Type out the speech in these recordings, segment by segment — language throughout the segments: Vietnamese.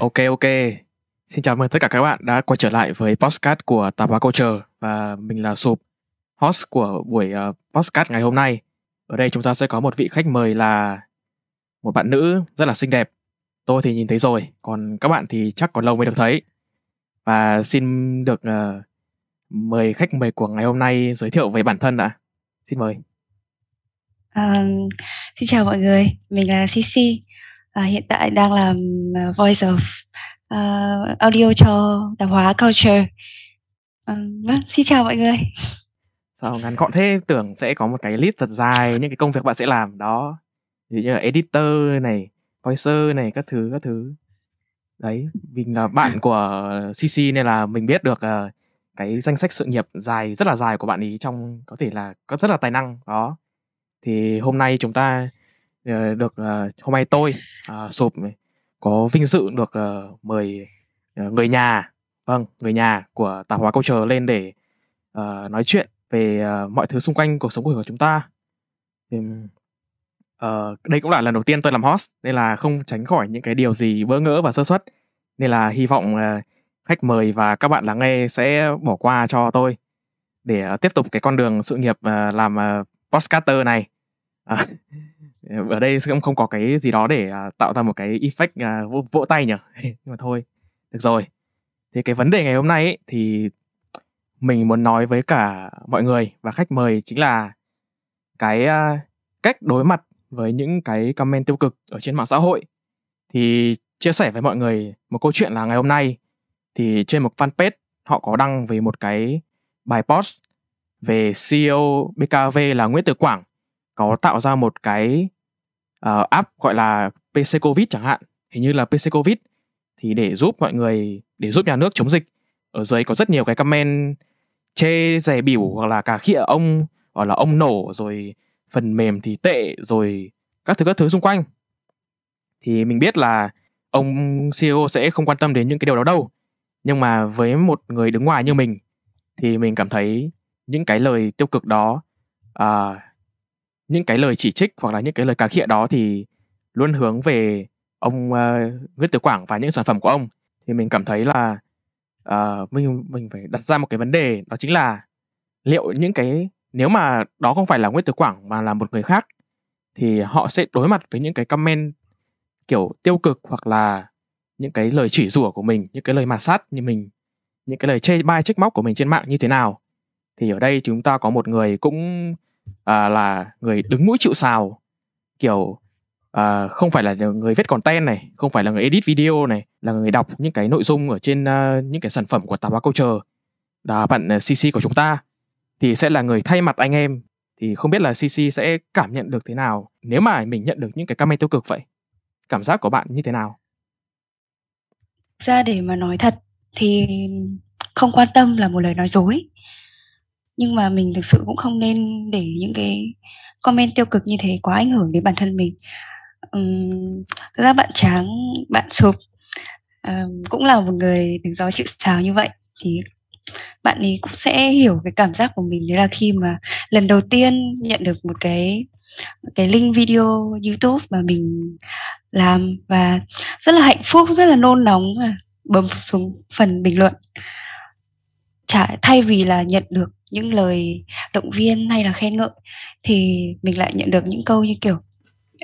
Ok ok. Xin chào mừng tất cả các bạn đã quay trở lại với podcast của Tạp hóa Culture và mình là Sụp, host của buổi uh, podcast ngày hôm nay. Ở đây chúng ta sẽ có một vị khách mời là một bạn nữ rất là xinh đẹp. Tôi thì nhìn thấy rồi, còn các bạn thì chắc còn lâu mới được thấy. Và xin được uh, mời khách mời của ngày hôm nay giới thiệu về bản thân ạ. Xin mời. Um, xin chào mọi người, mình là Cici. À, hiện tại đang làm à, voice of uh, audio cho tạp hóa culture. Um, vâng, xin chào mọi người. Sao ngắn gọn thế tưởng sẽ có một cái list thật dài những cái công việc bạn sẽ làm đó. Ví như là editor này, voicer này, các thứ các thứ. Đấy, mình là bạn của CC nên là mình biết được uh, cái danh sách sự nghiệp dài rất là dài của bạn ý trong có thể là có rất là tài năng đó thì hôm nay chúng ta Ờ, được uh, hôm nay tôi uh, sụp có vinh dự được uh, mời uh, người nhà vâng người nhà của tạp hóa câu chờ lên để uh, nói chuyện về uh, mọi thứ xung quanh cuộc sống của chúng ta. Thì, uh, đây cũng là lần đầu tiên tôi làm host nên là không tránh khỏi những cái điều gì bỡ ngỡ và sơ suất. Nên là hy vọng uh, khách mời và các bạn lắng nghe sẽ bỏ qua cho tôi để uh, tiếp tục cái con đường sự nghiệp uh, làm uh, podcaster này. Uh, ở đây cũng không có cái gì đó để uh, tạo ra một cái effect uh, vỗ, vỗ tay nhỉ? Nhưng mà thôi được rồi. Thì cái vấn đề ngày hôm nay ấy, thì mình muốn nói với cả mọi người và khách mời chính là cái uh, cách đối mặt với những cái comment tiêu cực ở trên mạng xã hội. Thì chia sẻ với mọi người một câu chuyện là ngày hôm nay thì trên một fanpage họ có đăng về một cái bài post về CEO BKV là Nguyễn Tử Quảng có tạo ra một cái uh, app gọi là PC Covid chẳng hạn, hình như là PC Covid thì để giúp mọi người để giúp nhà nước chống dịch. Ở dưới có rất nhiều cái comment chê rẻ biểu hoặc là cả khịa ông hoặc là ông nổ rồi phần mềm thì tệ rồi các thứ các thứ xung quanh. Thì mình biết là ông CEO sẽ không quan tâm đến những cái điều đó đâu nhưng mà với một người đứng ngoài như mình thì mình cảm thấy những cái lời tiêu cực đó uh, những cái lời chỉ trích hoặc là những cái lời cà khịa đó thì luôn hướng về ông uh, Nguyễn Tử Quảng và những sản phẩm của ông. Thì mình cảm thấy là uh, mình mình phải đặt ra một cái vấn đề đó chính là liệu những cái nếu mà đó không phải là Nguyễn Tử Quảng mà là một người khác thì họ sẽ đối mặt với những cái comment kiểu tiêu cực hoặc là những cái lời chỉ rủa của mình những cái lời mạt sát như mình những cái lời chê bai trách móc của mình trên mạng như thế nào. Thì ở đây chúng ta có một người cũng à, là người đứng mũi chịu sào. Kiểu à, không phải là người viết content này không phải là người edit video này là người đọc những cái nội dung ở trên uh, những cái sản phẩm của tạp hóa câu chờ là bạn à, CC của chúng ta thì sẽ là người thay mặt anh em. Thì không biết là CC sẽ cảm nhận được thế nào nếu mà mình nhận được những cái comment tiêu cực vậy? Cảm giác của bạn như thế nào? Ra để mà nói thật thì không quan tâm là một lời nói dối nhưng mà mình thực sự cũng không nên để những cái comment tiêu cực như thế quá ảnh hưởng đến bản thân mình. Um, thực ra bạn tráng bạn sụp um, cũng là một người đứng gió chịu sào như vậy. Thì bạn ấy cũng sẽ hiểu cái cảm giác của mình đấy là khi mà lần đầu tiên nhận được một cái cái link video YouTube mà mình làm và rất là hạnh phúc rất là nôn nóng và bấm xuống phần bình luận. Chả, thay vì là nhận được những lời động viên hay là khen ngợi thì mình lại nhận được những câu như kiểu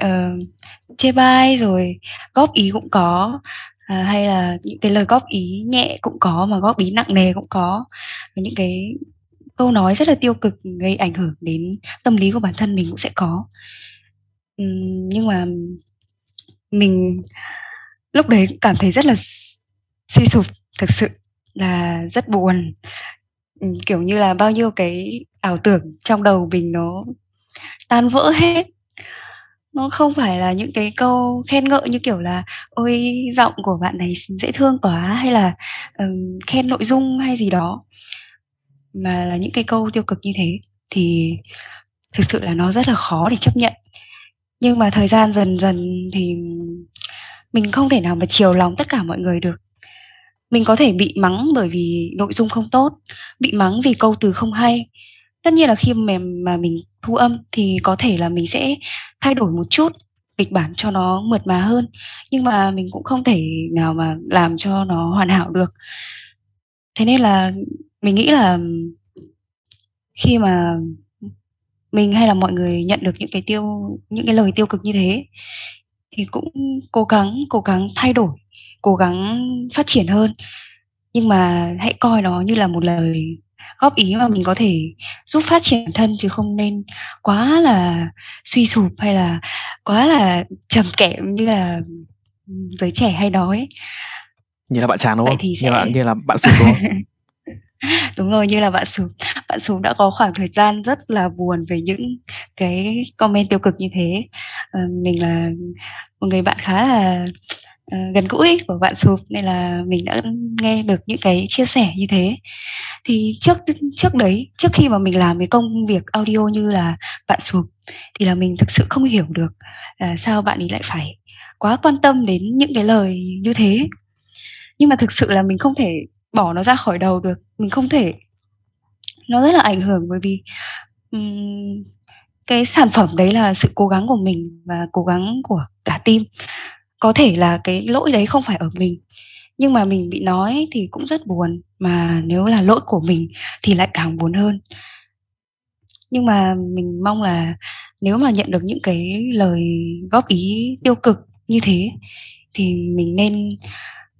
uh, chê bai rồi góp ý cũng có uh, hay là những cái lời góp ý nhẹ cũng có mà góp ý nặng nề cũng có. Và những cái câu nói rất là tiêu cực gây ảnh hưởng đến tâm lý của bản thân mình cũng sẽ có. Um, nhưng mà mình lúc đấy cảm thấy rất là suy sụp thực sự là rất buồn. Ừ, kiểu như là bao nhiêu cái ảo tưởng trong đầu mình nó tan vỡ hết. Nó không phải là những cái câu khen ngợi như kiểu là ôi giọng của bạn này dễ thương quá hay là um, khen nội dung hay gì đó. Mà là những cái câu tiêu cực như thế thì thực sự là nó rất là khó để chấp nhận. Nhưng mà thời gian dần dần thì mình không thể nào mà chiều lòng tất cả mọi người được mình có thể bị mắng bởi vì nội dung không tốt bị mắng vì câu từ không hay. Tất nhiên là khi mà mà mình thu âm thì có thể là mình sẽ thay đổi một chút kịch bản cho nó mượt mà hơn nhưng mà mình cũng không thể nào mà làm cho nó hoàn hảo được. Thế nên là mình nghĩ là khi mà mình hay là mọi người nhận được những cái tiêu những cái lời tiêu cực như thế thì cũng cố gắng cố gắng thay đổi cố gắng phát triển hơn nhưng mà hãy coi nó như là một lời góp ý mà mình có thể giúp phát triển bản thân chứ không nên quá là suy sụp hay là quá là trầm kẽm như là giới trẻ hay nói như là bạn chàng đúng không? Vậy thì sẽ... như, là, như là bạn sụp đúng không? đúng rồi như là bạn sụp bạn sụp đã có khoảng thời gian rất là buồn về những cái comment tiêu cực như thế à, mình là một người bạn khá là uh, gần gũi của bạn sụp nên là mình đã nghe được những cái chia sẻ như thế. Thì trước trước đấy trước khi mà mình làm cái công việc audio như là bạn sụp thì là mình thực sự không hiểu được là sao bạn ấy lại phải quá quan tâm đến những cái lời như thế. Nhưng mà thực sự là mình không thể bỏ nó ra khỏi đầu được mình không thể nó rất là ảnh hưởng bởi vì um, cái sản phẩm đấy là sự cố gắng của mình và cố gắng của cả team có thể là cái lỗi đấy không phải ở mình nhưng mà mình bị nói thì cũng rất buồn mà nếu là lỗi của mình thì lại càng buồn hơn. Nhưng mà mình mong là nếu mà nhận được những cái lời góp ý tiêu cực như thế thì mình nên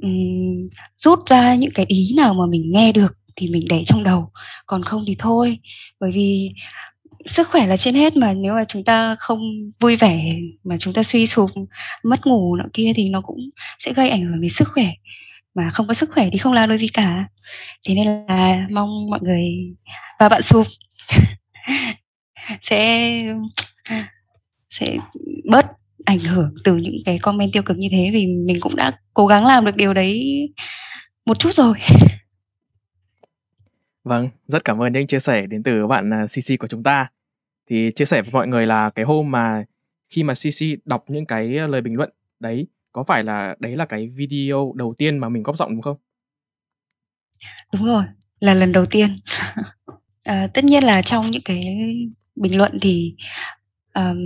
um, rút ra những cái ý nào mà mình nghe được thì mình để trong đầu còn không thì thôi. Bởi vì sức khỏe là trên hết mà. Nếu mà chúng ta không vui vẻ mà chúng ta suy sụp mất ngủ nọ kia thì nó cũng sẽ gây ảnh hưởng đến sức khỏe. Mà không có sức khỏe thì không làm được gì cả. Thế nên là mong mọi người và bạn sụp sẽ sẽ bớt ảnh hưởng từ những cái comment tiêu cực như thế vì mình cũng đã cố gắng làm được điều đấy một chút rồi. Vâng, rất cảm ơn những chia sẻ đến từ bạn à, CC của chúng ta. Thì chia sẻ với mọi người là cái hôm mà khi mà CC đọc những cái lời bình luận đấy có phải là đấy là cái video đầu tiên mà mình góp giọng đúng không? Đúng rồi, là lần đầu tiên. à, tất nhiên là trong những cái bình luận thì um,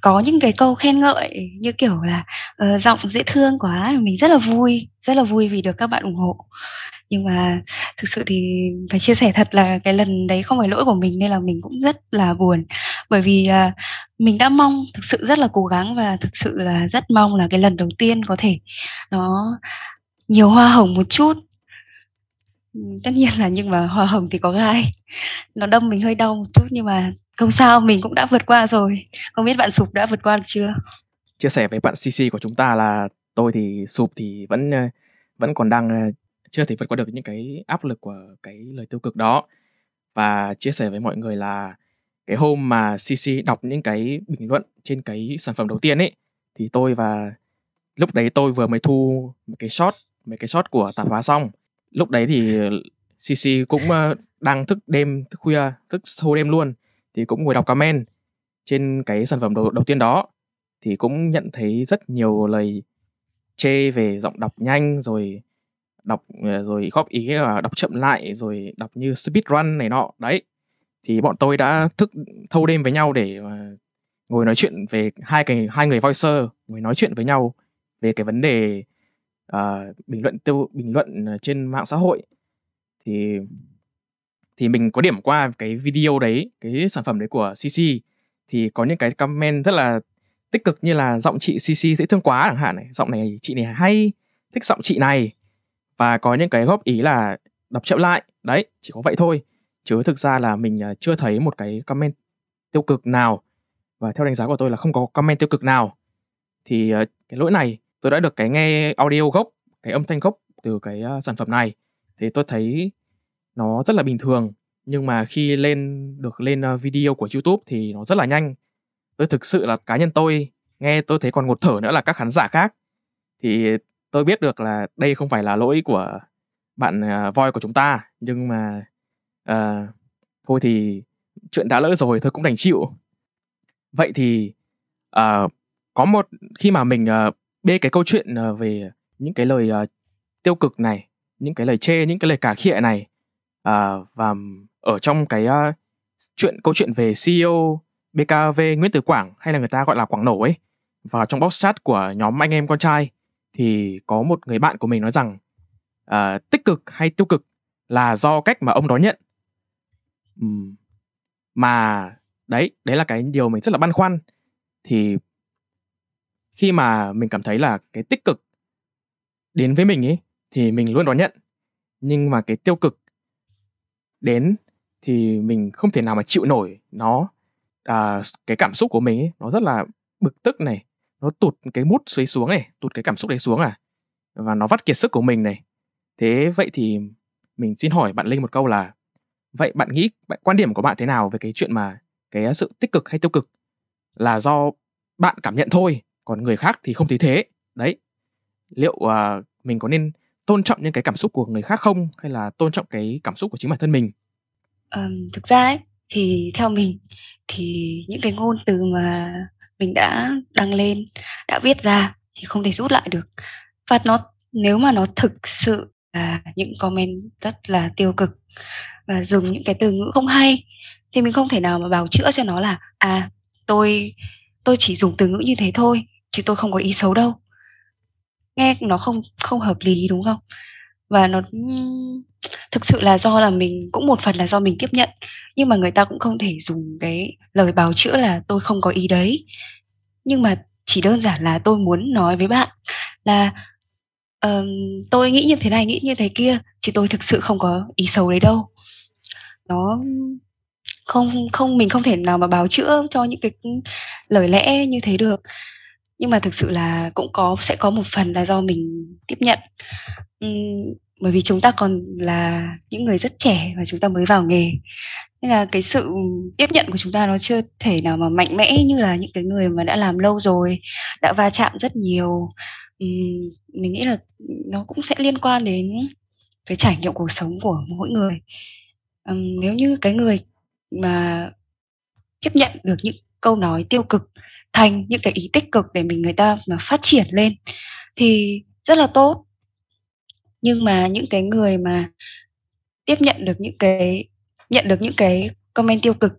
có những cái câu khen ngợi như kiểu là uh, giọng dễ thương quá mình rất là vui rất là vui vì được các bạn ủng hộ nhưng mà thực sự thì phải chia sẻ thật là cái lần đấy không phải lỗi của mình nên là mình cũng rất là buồn. Bởi vì uh, mình đã mong thực sự rất là cố gắng và thực sự là rất mong là cái lần đầu tiên có thể nó nhiều hoa hồng một chút. Tất nhiên là nhưng mà hoa hồng thì có gai. Nó đâm mình hơi đau một chút nhưng mà không sao mình cũng đã vượt qua rồi. Không biết bạn sụp đã vượt qua được chưa? Chia sẻ với bạn cc của chúng ta là tôi thì sụp thì vẫn ờ, vẫn còn đang ờ, chưa thể vượt qua được những cái áp lực của cái lời tiêu cực đó. Và chia sẻ với mọi người là cái hôm mà cc đọc những cái bình luận trên cái sản phẩm đầu tiên ấy thì tôi và lúc đấy tôi vừa mới thu một cái shot mấy cái shot của tạp hóa xong. Lúc đấy thì cc cũng ờ, đang thức đêm thức khuya thức thâu đêm luôn thì cũng ngồi đọc comment trên cái sản phẩm đầu, đầu tiên đó thì cũng nhận thấy rất nhiều lời chê về giọng đọc nhanh rồi đọc ờ, rồi góp ý là đọc chậm lại rồi đọc như speed run này nọ. Đấy thì bọn tôi đã thức thâu đêm với nhau để ờ, ngồi nói chuyện về hai cái hai người voicer ngồi nói chuyện với nhau về cái vấn đề uh, bình luận tiêu bình luận trên mạng xã hội. Thì thì mình có điểm qua cái video đấy cái sản phẩm đấy của CC thì có những cái comment rất là tích cực như là giọng chị CC dễ thương quá chẳng hạn này. Giọng này chị này hay thích giọng chị này và có những cái góp ý là đọc chậm lại. Đấy, chỉ có vậy thôi. Chứ thực ra là mình à, chưa thấy một cái comment tiêu cực nào. Và theo đánh giá của tôi là không có comment tiêu cực nào. Thì à, cái lỗi này, tôi đã được cái nghe audio gốc, cái âm thanh gốc từ cái à, sản phẩm này. Thì tôi thấy nó rất là bình thường. Nhưng mà khi lên, được lên video của YouTube thì nó rất là nhanh. Tôi thực sự là cá nhân tôi, nghe tôi thấy còn ngột thở nữa là các khán giả khác. Thì tôi biết được là đây không phải là lỗi của bạn uh, voi của chúng ta nhưng mà uh, thôi thì chuyện đã lỡ rồi thôi cũng đành chịu. Vậy thì uh, có một khi mà mình uh, bê cái câu chuyện uh, về những cái lời uh, tiêu cực này, những cái lời chê, những cái lời cà khịa này uh, và ở trong cái uh, chuyện câu chuyện về CEO BKV Nguyễn Tử Quảng hay là người ta gọi là Quảng Nổ ấy vào trong box chat của nhóm anh em con trai thì có một người bạn của mình nói rằng uh, tích cực hay tiêu cực là do cách mà ông đó nhận. Uhm, mà đấy đấy là cái điều mình rất là băn khoăn. Thì khi mà mình cảm thấy là cái tích cực đến với mình ấy thì mình luôn đón nhận. Nhưng mà cái tiêu cực đến thì mình không thể nào mà chịu nổi nó à, cái cảm xúc của mình ấy nó rất là bực tức này nó tụt cái mút xuống xuống này tụt cái cảm xúc đấy xuống à. Và nó vắt kiệt sức của mình này. Thế vậy thì mình xin hỏi bạn linh một câu là vậy bạn nghĩ bạn, quan điểm của bạn thế nào về cái chuyện mà cái sự tích cực hay tiêu cực? Là do bạn cảm nhận thôi còn người khác thì không thấy thế. Đấy. Liệu uh, mình có nên tôn trọng những cái cảm xúc của người khác không? Hay là tôn trọng cái cảm xúc của chính bản thân mình? Um, thực ra ấy thì theo mình thì những cái ngôn từ mà mình đã đăng lên, đã viết ra thì không thể rút lại được. Và nó, nếu mà nó thực sự là những comment rất là tiêu cực và dùng những cái từ ngữ không hay, thì mình không thể nào mà bào chữa cho nó là à tôi tôi chỉ dùng từ ngữ như thế thôi, chứ tôi không có ý xấu đâu. Nghe nó không không hợp lý, đúng không? Và nó thực sự là do là mình cũng một phần là do mình tiếp nhận. Nhưng mà người ta cũng không thể dùng cái lời bào chữa là tôi không có ý đấy nhưng mà chỉ đơn giản là tôi muốn nói với bạn là um, tôi nghĩ như thế này nghĩ như thế kia chứ tôi thực sự không có ý xấu đấy đâu nó không không mình không thể nào mà bào chữa cho những cái lời lẽ như thế được nhưng mà thực sự là cũng có sẽ có một phần là do mình tiếp nhận. Uhm, bởi vì chúng ta còn là những người rất trẻ và chúng ta mới vào nghề. Nên là cái sự tiếp nhận của chúng ta nó chưa thể nào mà mạnh mẽ như là những cái người mà đã làm lâu rồi đã va chạm rất nhiều. Uhm, mình nghĩ là nó cũng sẽ liên quan đến cái trải nghiệm cuộc sống của mỗi người. Uhm, nếu như cái người mà tiếp nhận được những câu nói tiêu cực thành những cái ý tích cực để mình người ta mà phát triển lên thì rất là tốt. Nhưng mà những cái người mà tiếp nhận được những cái, nhận được những cái comment tiêu cực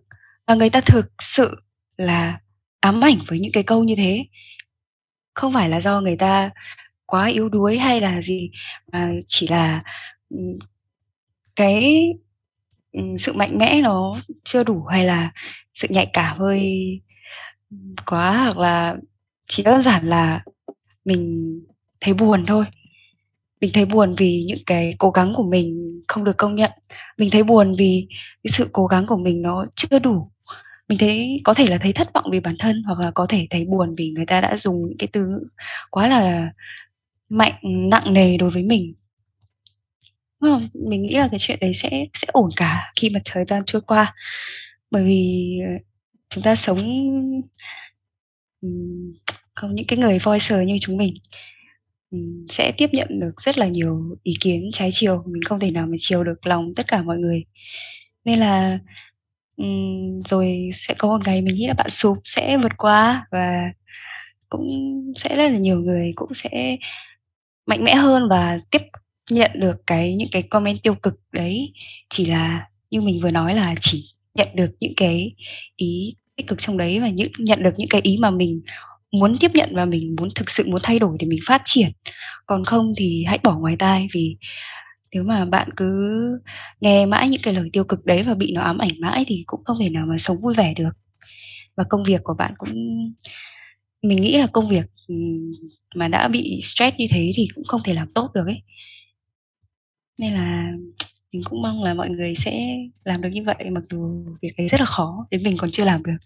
và người ta thực sự là ám ảnh với những cái câu như thế, không phải là do người ta quá yếu đuối hay là gì, mà chỉ là ừ, cái ừ, sự mạnh mẽ nó chưa đủ hay là sự nhạy cảm hơi quá, hoặc là chỉ đơn giản là mình thấy buồn thôi. Mình thấy buồn vì những cái cố gắng của mình không được công nhận. Mình thấy buồn vì cái sự cố gắng của mình nó chưa đủ. Mình thấy, có thể là thấy thất vọng vì bản thân, hoặc là có thể thấy buồn vì người ta đã dùng những cái từ quá là mạnh, nặng nề đối với mình. Mình nghĩ là cái chuyện đấy sẽ sẽ ổn cả khi mà thời gian trôi qua. Bởi vì chúng ta sống không những cái người voicer như chúng mình sẽ tiếp nhận được rất là nhiều ý kiến trái chiều. Mình không thể nào mà chiều được lòng tất cả mọi người. Nên là rồi sẽ có một ngày mình nghĩ là bạn sụp, sẽ vượt qua và cũng sẽ rất là nhiều người cũng sẽ mạnh mẽ hơn và tiếp nhận được cái, những cái comment tiêu cực đấy. Chỉ là như mình vừa nói là chỉ nhận được những cái ý tích cực trong đấy và những, nhận được những cái ý mà mình muốn tiếp nhận và mình muốn thực sự muốn thay đổi để mình phát triển. Còn không thì hãy bỏ ngoài tai vì nếu mà bạn cứ nghe mãi những cái lời tiêu cực đấy và bị nó ám ảnh mãi thì cũng không thể nào mà sống vui vẻ được. Và công việc của bạn cũng, mình nghĩ là công việc mà đã bị stress như thế thì cũng không thể làm tốt được ấy. Nên là mình cũng mong là mọi người sẽ làm được như vậy mặc dù việc ấy rất là khó đến mình còn chưa làm được.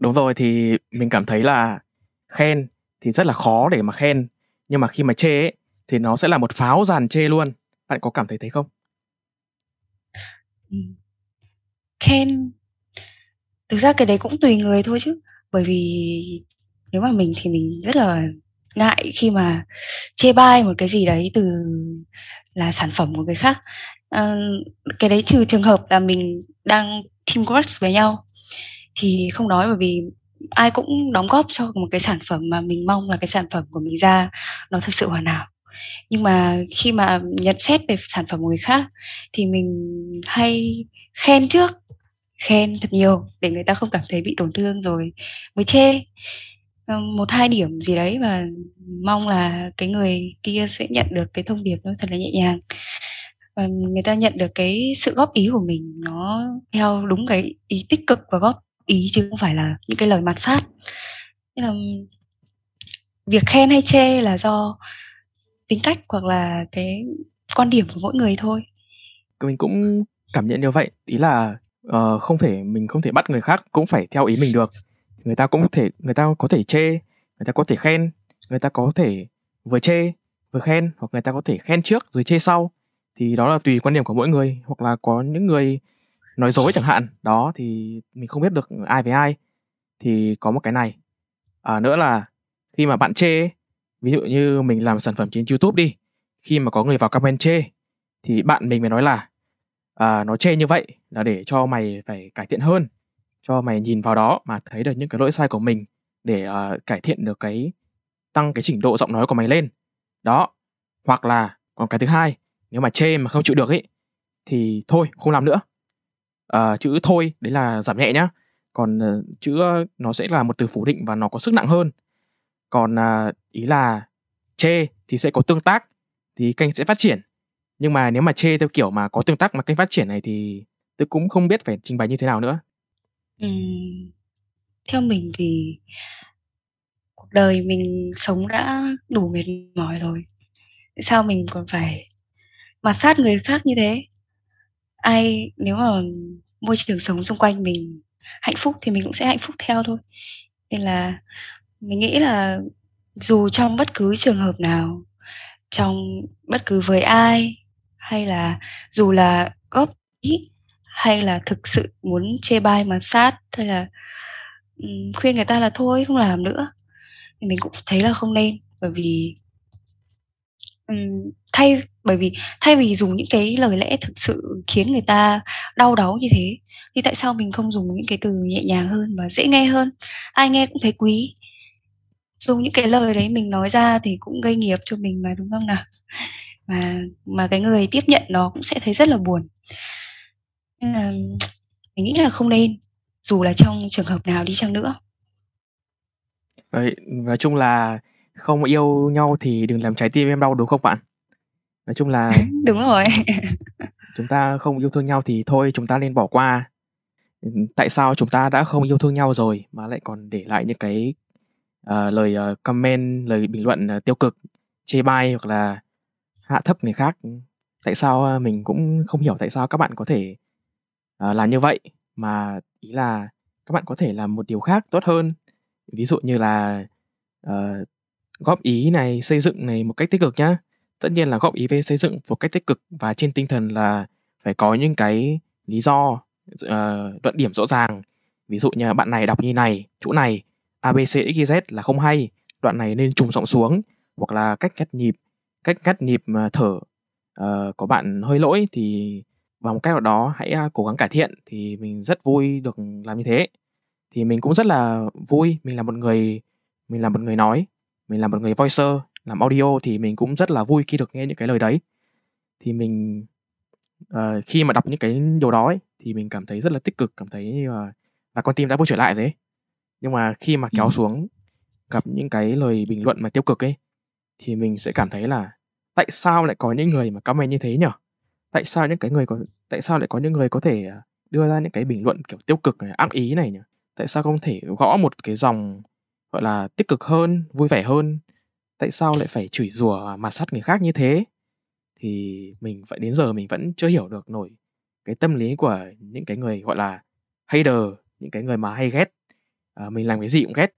Đúng rồi thì mình cảm thấy là khen thì rất là khó để mà khen nhưng mà khi mà chê ấy, thì nó sẽ là một pháo dàn chê luôn. Bạn có cảm thấy thế không? Ừ. khen thực ra cái đấy cũng tùy người thôi chứ. Bởi vì nếu mà mình thì mình rất là ngại khi mà chê bai một cái gì đấy từ là sản phẩm của người khác. À, cái đấy trừ trường hợp là mình đang teamwork với nhau thì không nói bởi vì ai cũng đóng góp cho một cái sản phẩm mà mình mong là cái sản phẩm của mình ra nó thật sự hoàn hảo. Nhưng mà khi mà nhận xét về sản phẩm của người khác thì mình hay khen trước khen thật nhiều để người ta không cảm thấy bị tổn thương rồi mới chê. Ờ, một hai điểm gì đấy và mong là cái người kia sẽ nhận được cái thông điệp nó thật là nhẹ nhàng. Và người ta nhận được cái sự góp ý của mình nó theo đúng cái ý tích cực và góp ý chứ không phải là những cái lời mặt sát. Nên là việc khen hay chê là do tính cách hoặc là cái quan điểm của mỗi người thôi. Mình cũng cảm nhận như vậy. Ý là uh, không thể mình không thể bắt người khác cũng phải theo ý mình được người ta cũng thể người ta có thể chê người ta có thể khen người ta có thể vừa chê vừa khen hoặc người ta có thể khen trước rồi chê sau. Thì đó là tùy quan điểm của mỗi người hoặc là có những người nói dối chẳng hạn. Đó thì mình không biết được ai với ai. Thì có một cái này. À, nữa là khi mà bạn chê ví dụ như mình làm sản phẩm trên youtube đi khi mà có người vào comment chê thì bạn mình mới nói là à, nó chê như vậy là để cho mày phải cải thiện hơn cho mày nhìn vào đó mà thấy được những cái lỗi sai của mình để uh, cải thiện được cái tăng cái trình độ giọng nói của mày lên. Đó hoặc là còn cái thứ hai nếu mà chê mà không chịu được ấy thì thôi không làm nữa. Uh, chữ thôi đấy là giảm nhẹ nhá. Còn uh, chữ nó sẽ là một từ phủ định và nó có sức nặng hơn. Còn uh, ý là chê thì sẽ có tương tác thì kênh sẽ phát triển. Nhưng mà nếu mà chê theo kiểu mà có tương tác mà kênh phát triển này thì tôi cũng không biết phải trình bày như thế nào nữa. Ừm, theo mình thì cuộc đời mình sống đã đủ mệt mỏi rồi. Tại sao mình còn phải mà sát người khác như thế? Ai nếu mà môi trường sống xung quanh mình hạnh phúc thì mình cũng sẽ hạnh phúc theo thôi. Nên là mình nghĩ là dù trong bất cứ trường hợp nào, trong bất cứ với ai hay là dù là góp ý hay là thực sự muốn chê bai mà sát hay là um, khuyên người ta là thôi không làm nữa thì mình cũng thấy là không nên. Bởi vì um, thay bởi vì thay vì dùng những cái lời lẽ thực sự khiến người ta đau đớn như thế thì tại sao mình không dùng những cái từ nhẹ nhàng hơn và dễ nghe hơn? Ai nghe cũng thấy quý. Dùng những cái lời đấy mình nói ra thì cũng gây nghiệp cho mình mà đúng không nào? Mà mà cái người tiếp nhận nó cũng sẽ thấy rất là buồn nên là mình nghĩ là không nên dù là trong trường hợp nào đi chăng nữa Vậy, nói chung là không yêu nhau thì đừng làm trái tim em đau đúng không bạn? Nói chung là đúng rồi. chúng ta không yêu thương nhau thì thôi chúng ta nên bỏ qua. Tại sao chúng ta đã không yêu thương nhau rồi mà lại còn để lại những cái uh, lời uh, comment, lời bình luận uh, tiêu cực, chê bai hoặc là hạ thấp người khác? Tại sao mình cũng không hiểu tại sao các bạn có thể Ờ, uh, làm như vậy mà ý là các bạn có thể làm một điều khác tốt hơn. Ví dụ như là uh, góp ý này xây dựng này một cách tích cực nhá. Tất nhiên là góp ý về xây dựng một cách tích cực và trên tinh thần là phải có những cái lý do uh, luận điểm rõ ràng. Ví dụ như bạn này đọc như này chỗ này abc xyz là không hay đoạn này nên trùng giọng xuống. Hoặc là cách cắt nhịp cách cắt nhịp thở uh, có bạn hơi lỗi thì và một cách nào đó hãy cố gắng cải thiện thì mình rất vui được làm như thế. Thì mình cũng rất là vui mình là một người mình là một người nói mình là một người voicer làm audio thì mình cũng rất là vui khi được nghe những cái lời đấy. Thì mình uh, khi mà đọc những cái điều đó ấy, thì mình cảm thấy rất là tích cực cảm thấy uh, và con tim đã vui trở lại rồi nhưng mà khi mà kéo ừ. xuống gặp những cái lời bình luận mà tiêu cực ấy thì mình sẽ cảm thấy là tại sao lại có những người mà comment như thế nhỉ tại sao những cái người có tại sao lại có những người có thể à, đưa ra những cái bình luận kiểu tiêu cực này, ác ý này nhỉ? Tại sao không thể gõ một cái dòng gọi là tích cực hơn vui vẻ hơn? Tại sao lại phải chửi rủa mà sát người khác như thế? Thì mình vậy đến giờ mình vẫn chưa hiểu được nổi cái tâm lý của những cái người gọi là hater những cái người mà hay ghét. À, mình làm cái gì cũng ghét.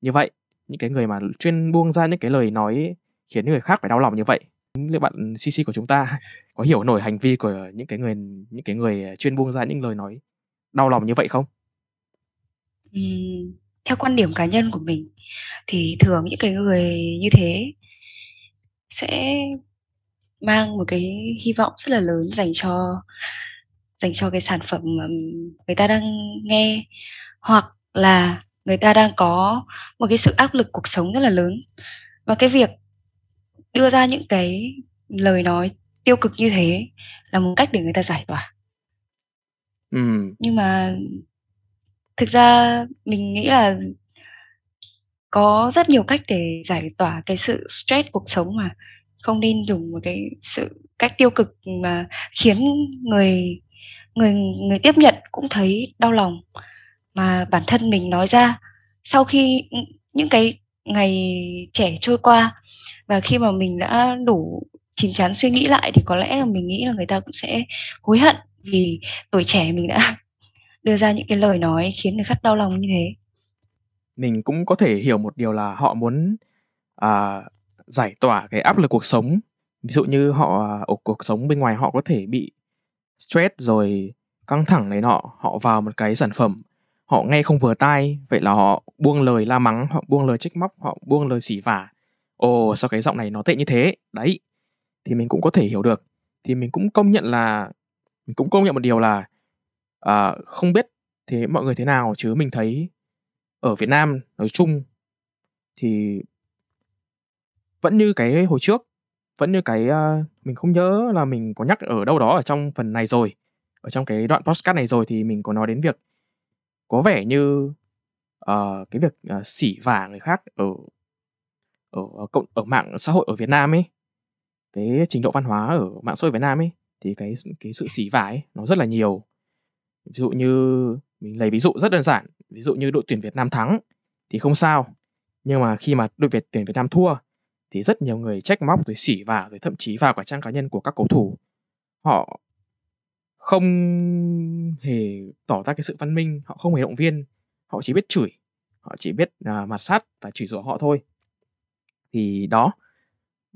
Như vậy những cái người mà chuyên buông ra những cái lời nói khiến người khác phải đau lòng như vậy liệu bạn ừ, CC của chúng ta có hiểu nổi hành vi của những cái người những cái người ờ, chuyên buông ra những lời nói đau lòng như vậy không? Ừm, theo quan điểm cá nhân của mình thì thường những cái người như thế sẽ mang một cái hy vọng rất là lớn dành cho dành cho cái sản phẩm mà người ta đang nghe hoặc là người ta đang có một cái sự áp lực cuộc sống rất là lớn và cái việc đưa ra những cái lời nói tiêu cực như thế là một cách để người ta giải tỏa. Ừm. nhưng mà thực ra mình nghĩ là có rất nhiều cách để giải tỏa cái sự stress cuộc sống mà. Không nên dùng một cái sự cách tiêu cực mà khiến người người người tiếp nhận cũng thấy đau lòng. Mà bản thân mình nói ra sau khi những cái ngày trẻ trôi qua và khi mà mình đã đủ chín chắn suy nghĩ lại thì có lẽ là mình nghĩ là người ta cũng sẽ hối hận vì tuổi trẻ mình đã đưa ra những cái lời nói khiến người khác đau lòng như thế. Mình cũng có thể hiểu một điều là họ muốn à, giải tỏa cái áp lực cuộc sống. Ví dụ như họ à, ở cuộc sống bên ngoài họ có thể bị stress rồi căng thẳng này nọ họ vào một cái sản phẩm họ nghe không vừa tai vậy là họ buông lời la mắng họ buông lời trách móc họ buông lời xỉ vả ồ sao cái giọng này nó tệ như thế? Đấy thì mình cũng có thể hiểu được. Thì mình cũng công nhận là mình cũng công nhận một điều là à, không biết thế mọi người thế nào chứ mình thấy ở Việt Nam nói chung thì vẫn như cái hồi trước vẫn như cái uh, mình không nhớ là mình có nhắc ở đâu đó ở trong phần này rồi. Ở trong cái đoạn podcast này rồi thì mình có nói đến việc có vẻ như uh, cái việc uh, xỉ vả người khác ở ở ờ, cộng ở mạng xã hội ở Việt Nam ấy cái trình độ văn hóa ở mạng xã hội Việt Nam ấy thì cái cái sự xỉ vả ấy nó rất là nhiều. Ví dụ như mình lấy ví dụ rất đơn giản ví dụ như đội tuyển Việt Nam thắng thì không sao nhưng mà khi mà đội Việt tuyển Việt Nam thua thì rất nhiều người trách móc rồi xỉ vả rồi thậm chí vào cả trang cá nhân của các cầu thủ. Họ không hề tỏ ra cái sự văn minh họ không hề động viên họ chỉ biết chửi họ chỉ biết à, uh, mặt sát và chửi rủa họ thôi thì đó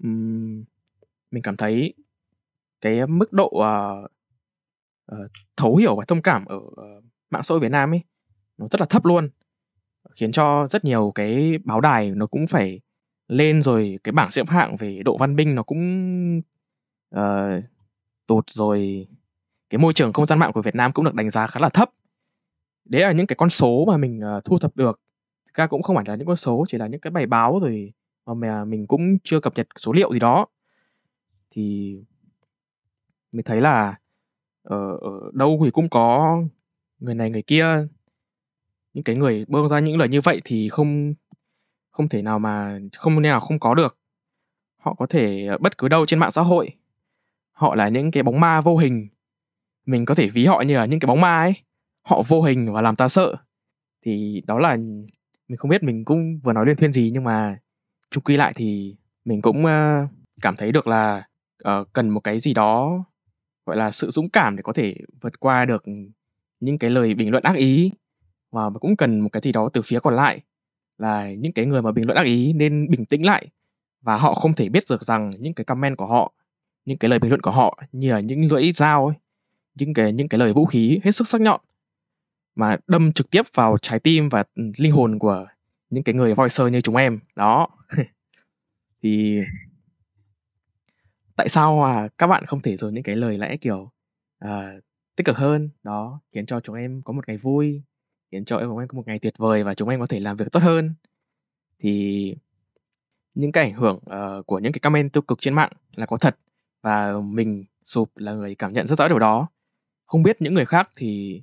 um, mình cảm thấy cái mức độ uh, uh, thấu hiểu và thông cảm ở uh, mạng xã hội Việt Nam ấy nó rất là thấp luôn khiến cho rất nhiều cái báo đài nó cũng phải lên rồi cái bảng xếp hạng về độ văn minh nó cũng uh, tụt rồi cái môi trường không gian mạng của Việt Nam cũng được đánh giá khá là thấp. Đấy là những cái con số mà mình uh, thu thập được. Thực ra cũng không phải là những con số chỉ là những cái bài báo rồi mà mình cũng chưa cập nhật số liệu gì đó. Thì mình thấy là ở, ở đâu thì cũng có người này người kia. Những cái người bơm ra những lời như vậy thì không không thể nào mà không nào không có được. Họ có thể ờ, bất cứ đâu trên mạng xã hội. Họ là những cái bóng ma vô hình. Mình có thể ví họ như là những cái bóng ma ấy. Họ vô hình và làm ta sợ. Thì đó là mình không biết mình cũng vừa nói lên thuyên gì nhưng mà chung quy lại thì mình cũng uh, cảm thấy được là uh, cần một cái gì đó gọi là sự dũng cảm để có thể vượt qua được những cái lời bình luận ác ý. Và cũng cần một cái gì đó từ phía còn lại là những cái người mà bình luận ác ý nên bình tĩnh lại và họ không thể biết được rằng những cái comment của họ những cái lời bình luận của họ như là những lưỡi dao ấy những cái những cái lời vũ khí hết sức sắc nhọn mà đâm trực tiếp vào trái tim và ừ, linh hồn của những cái người voicer như chúng em. Đó thì tại sao mà các bạn không thể dồn những cái lời lẽ kiểu uh, tích cực hơn? Đó khiến cho chúng em có một ngày vui khiến cho chúng em có một ngày tuyệt vời và chúng em có thể làm việc tốt hơn. Thì những cái ảnh hưởng uh, của những cái comment tiêu cực trên mạng là có thật và mình sụp là người cảm nhận rất rõ điều đó. Không biết những người khác thì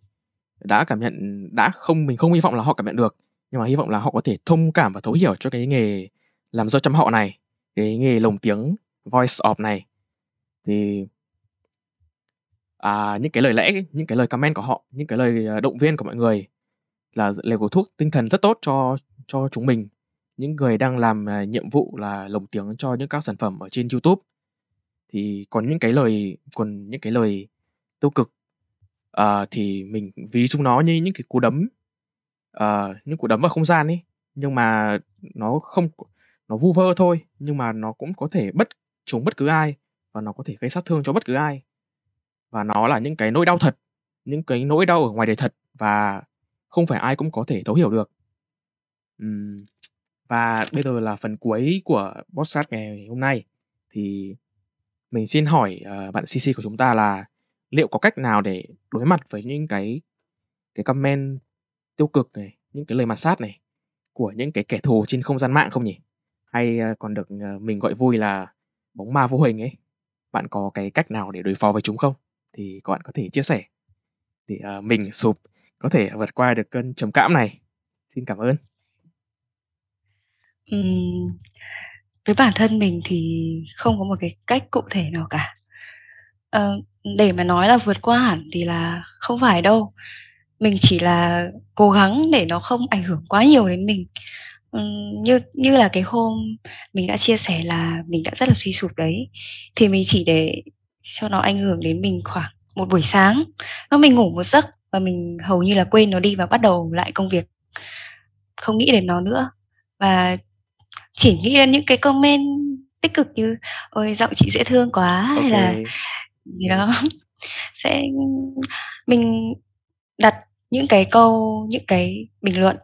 đã cảm nhận đã không mình không hy vọng là họ cảm nhận được nhưng mà hy vọng là họ có thể thông cảm và thấu hiểu cho cái nghề làm dâu chăm họ này cái nghề lồng tiếng voice off này. Thì à, những cái lời lẽ những cái lời comment của họ những cái lời à, động viên của mọi người là lời của thuốc tinh thần rất tốt cho cho chúng mình. Những người đang làm à, nhiệm vụ là lồng tiếng cho những các sản phẩm ở trên YouTube. Thì còn những cái lời còn những cái lời tiêu cực uh, thì mình ví chúng nó như những cái cú đấm uh, những cú đấm vào không gian ấy. Nhưng mà nó không nó vu vơ thôi nhưng mà nó cũng có thể bất trúng bất cứ ai và nó có thể gây sát thương cho bất cứ ai. Và nó là những cái nỗi đau thật những cái nỗi đau ở ngoài đời thật và không phải ai cũng có thể thấu hiểu được. Uhm, và bây giờ là phần cuối của podcast ngày hôm nay. Thì mình xin hỏi uh, bạn CC của chúng ta là liệu có cách nào để đối mặt với những cái cái comment tiêu cực này những cái lời mặt sát này của những cái kẻ thù trên không gian mạng không nhỉ? Hay ờ, còn được ờ, mình gọi vui là bóng ma vô hình ấy bạn có cái cách nào để đối phó với chúng không thì các bạn có thể chia sẻ để ờ, mình sụp có thể vượt qua được cơn trầm cảm này xin cảm ơn Uhm, với bản thân mình thì không có một cái cách cụ thể nào cả. À, để mà nói là vượt qua hẳn thì là không phải đâu. Mình chỉ là cố gắng để nó không ảnh hưởng quá nhiều đến mình. Như như là cái hôm mình đã chia sẻ là mình đã rất là suy sụp đấy, thì mình chỉ để cho nó ảnh hưởng đến mình khoảng một buổi sáng. Lúc mình ngủ một giấc và mình hầu như là quên nó đi và bắt đầu lại công việc. Không nghĩ đến nó nữa. Và chỉ nghĩ đến những cái comment tích cực như "Ôi, giọng chị dễ thương quá" hay là gì đó. Sẽ mình đặt những cái câu, những cái bình luận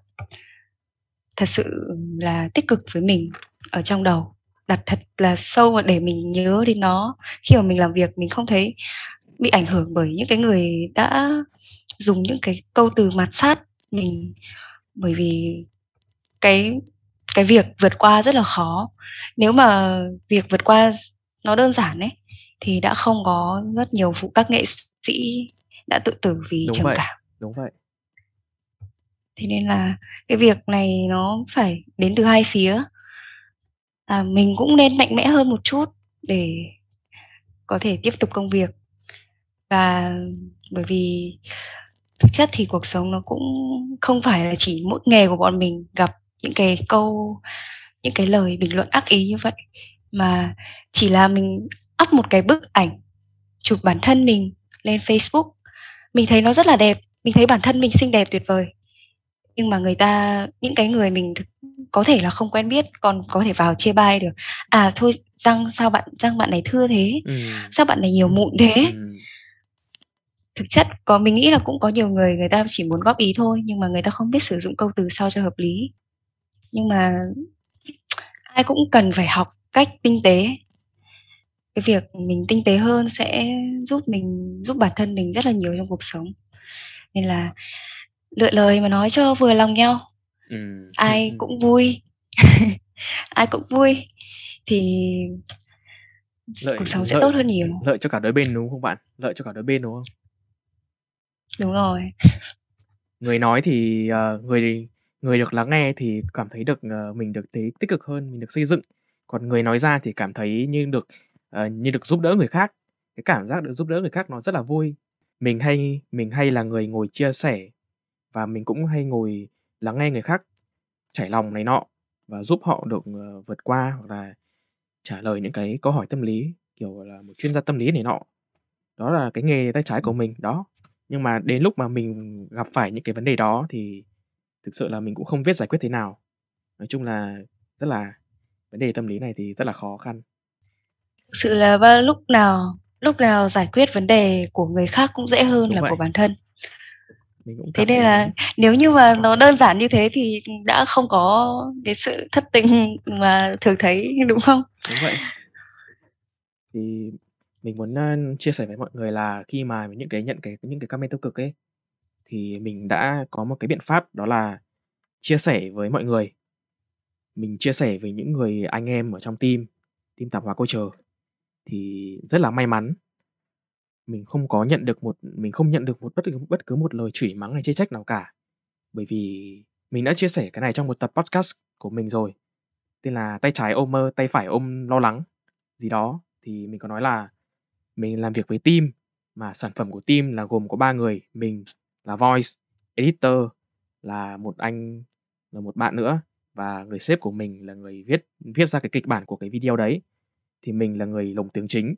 thật sự là tích cực với mình ở trong đầu, đặt thật là sâu và để mình nhớ đến nó khi mà mình làm việc, mình không thấy bị ảnh hưởng bởi những cái người đã dùng những cái câu từ mạt sát mình. Bởi vì cái cái việc vượt qua rất là khó. Nếu mà việc vượt qua nó đơn giản ấy, thì đã không có rất nhiều vụ các nghệ sĩ đã tự tử vì Đúng trầm vậy, cảm. đúng vậy. Thế nên là cái việc này nó phải đến từ hai phía. À, mình cũng nên mạnh mẽ hơn một chút để có thể tiếp tục công việc. Và bởi vì thực chất thì cuộc sống nó cũng không phải là chỉ mỗi nghề của bọn mình gặp những cái câu những cái lời bình luận ác ý như vậy, mà chỉ là mình up một cái bức ảnh chụp bản thân mình lên Facebook, mình thấy nó rất là đẹp, mình thấy bản thân mình xinh đẹp tuyệt vời. Nhưng mà người ta những cái người mình thực có thể là không quen biết còn có thể vào chê bai được. "À, thôi răng sao bạn răng bạn này thưa thế? Ừm. Sao bạn này nhiều mụn thế?" Ừm. Thực chất có mình nghĩ là cũng có nhiều người người ta chỉ muốn góp ý thôi, nhưng mà người ta không biết sử dụng câu từ sao cho hợp lý. Nhưng mà ai cũng cần phải học cách tinh tế. Cái việc mình tinh tế hơn sẽ giúp mình giúp bản thân mình rất là nhiều trong cuộc sống. Nên là lựa lời mà nói cho vừa lòng nhau, Ừm. ai cũng vui, ai cũng vui thì Lợi cuộc sống sẽ lợi tốt hơn nhiều. lợi cho cả đôi bên, đúng không bạn? Lợi cho cả đôi bên, đúng không? Đúng rồi. Người nói thì, ờ, người người được lắng nghe thì cảm thấy được, ờ, mình được thấy tích cực hơn, mình được xây dựng. Còn người nói ra thì cảm thấy như được, ờ, như được giúp đỡ người khác. Cái cảm giác được giúp đỡ người khác nó rất là vui. Mình hay mình hay là người ngồi chia sẻ và mình cũng hay ngồi lắng nghe người khác trải lòng này nọ và giúp họ được, ờ, vượt qua hoặc là trả lời những cái câu hỏi tâm lý, kiểu là một chuyên gia tâm lý này nọ. Đó là cái nghề tay trái của mình, đó. Nhưng mà đến lúc mà mình gặp phải những cái vấn đề đó thì thực sự là mình cũng không biết giải quyết thế nào. Nói chung là rất là vấn đề tâm lý này thì rất là khó khăn. Thực sự là ba lúc nào lúc nào giải quyết vấn đề của người khác cũng dễ hơn Đúng là vậy. của bản thân. Mình cũng Thế nên là nếu như mà nó đơn giản như thế thì đã không có cái sự thất tình mà thường thấy, đúng không? Đúng vậy. Thì mình muốn, chia sẻ với mọi người là khi mà những cái nhận cái những cái comment tiêu cực ấy, thì mình đã có một cái biện pháp đó là chia sẻ với mọi người. Mình chia sẻ với những người anh em ở trong team, team tạp hóa Culture thì rất là may mắn. Mình không có nhận được một mình không nhận được một bất bất cứ một lời chửi mắng hay chê trách nào cả. Bởi vì mình đã chia sẻ cái này trong một tập podcast của mình rồi, tên là "Tay trái ôm mơ, tay phải ôm lo lắng" gì đó. Thì mình có nói là mình làm việc với team, mà sản phẩm của team là gồm có ba người, mình là voice, editor là một anh là một bạn nữa, và người sếp của mình là người viết viết ra cái kịch bản của cái video đấy. Thì mình là người lồng tiếng chính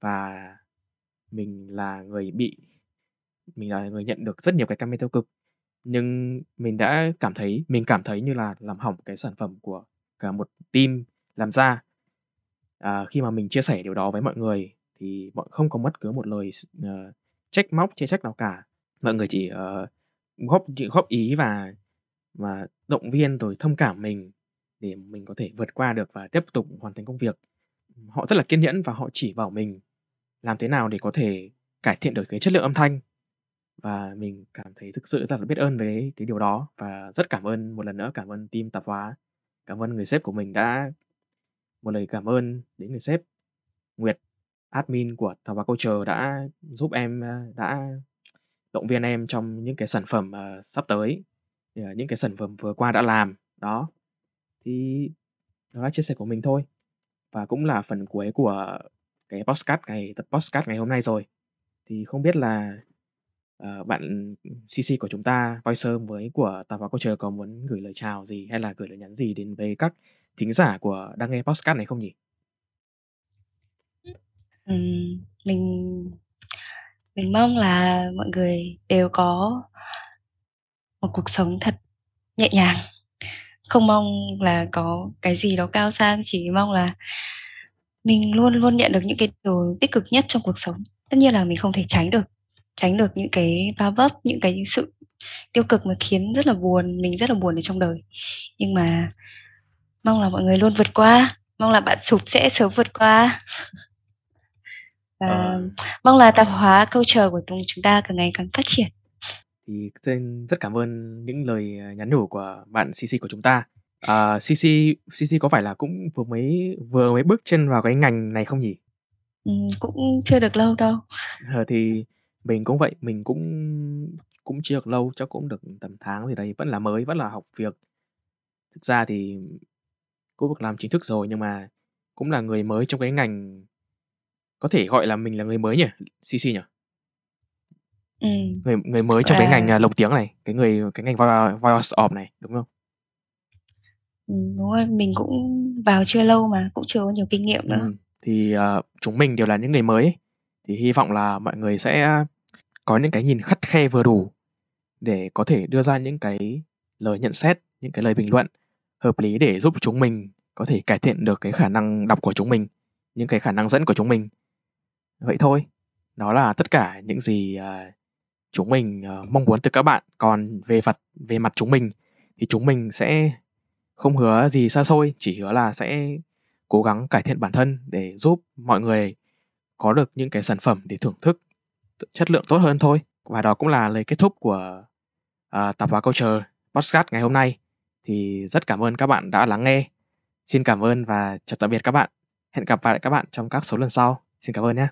và mình là người bị mình là người nhận được rất nhiều cái comment tiêu cực. Nhưng mình đã cảm thấy mình cảm thấy như là làm hỏng cái sản phẩm của cả một team làm ra. À, khi mà mình chia sẻ điều đó với mọi người thì mọi không có bất cứ một lời uh, trách móc, chê trách nào cả. Mọi người chỉ, uh, góp góp ý và và động viên rồi thông cảm mình để mình có thể vượt qua được và tiếp tục hoàn thành công việc. Họ rất là kiên nhẫn và họ chỉ bảo mình làm thế nào để có thể cải thiện được cái chất lượng âm thanh. Và mình cảm thấy thực sự rất là biết ơn với cái điều đó và rất cảm ơn một lần nữa cảm ơn team tạp hóa. Cảm ơn người sếp của mình đã một lời cảm ơn đến người sếp Nguyệt, admin của Tạp hóa Culture đã giúp em, à, đã động viên em trong những cái sản phẩm, uh, sắp tới, à, những cái sản phẩm vừa qua đã làm. Đó. Thì đó là chia sẻ của mình thôi và cũng là phần cuối của cái podcast ngày tập podcast ngày hôm nay rồi thì không biết là uh, bạn CC của chúng ta Voicer với của Tạp hóa Culture có muốn gửi lời chào gì hay là gửi lời nhắn gì đến với các thính giả của đang nghe podcast này không nhỉ? Ừ, mình mình mong là mọi người đều có một cuộc sống thật nhẹ nhàng không mong là có cái gì đó cao sang chỉ mong là mình luôn luôn nhận được những cái điều tích cực nhất trong cuộc sống tất nhiên là mình không thể tránh được tránh được những cái va vấp những cái sự tiêu cực mà khiến rất là buồn mình rất là buồn ở trong đời nhưng mà mong là mọi người luôn vượt qua mong là bạn sụp sẽ sớm vượt qua và à. mong là tạp hóa culture của chúng ta càng ngày càng phát triển thì rất cảm ơn những lời à, nhắn nhủ của bạn CC của chúng ta. À, CC CC có phải là cũng vừa mới vừa mới bước chân vào cái ngành này không nhỉ? Ừ, cũng chưa được lâu đâu. Ờ, thì mình cũng vậy, mình cũng cũng chưa được lâu, chắc cũng được tầm tháng gì đấy, vẫn là mới, vẫn là học việc. Thực ra thì cũng được làm chính thức rồi nhưng mà cũng là người mới trong cái ngành có thể gọi là mình là người mới nhỉ, CC nhỉ? Ừ. Người người mới trong à. cái ngành à, lồng tiếng này, cái người cái ngành voice off này, đúng không? Ừ, đúng rồi, mình cũng vào chưa lâu mà cũng chưa có nhiều kinh nghiệm nữa. Ừ. Thì uh, chúng mình đều là những người mới thì hy vọng là mọi người sẽ có những cái nhìn khắt khe vừa đủ để có thể đưa ra những cái lời nhận xét, những cái lời bình luận hợp lý để giúp chúng mình có thể cải thiện được cái khả năng đọc của chúng mình, những cái khả năng dẫn của chúng mình. Vậy thôi, đó là tất cả những gì uh, chúng mình uh, mong muốn từ các bạn còn về mặt về mặt chúng mình thì chúng mình sẽ không hứa gì xa xôi chỉ hứa là sẽ cố gắng cải thiện bản thân để giúp mọi người có được những cái sản phẩm để thưởng thức chất lượng tốt hơn thôi. Và đó cũng là lời kết thúc của uh, tạp hóa culture podcast ngày hôm nay. Thì rất cảm ơn các bạn đã lắng nghe. Xin cảm ơn và chào tạm biệt các bạn. Hẹn gặp lại các bạn trong các số lần sau. Xin cảm ơn nhé.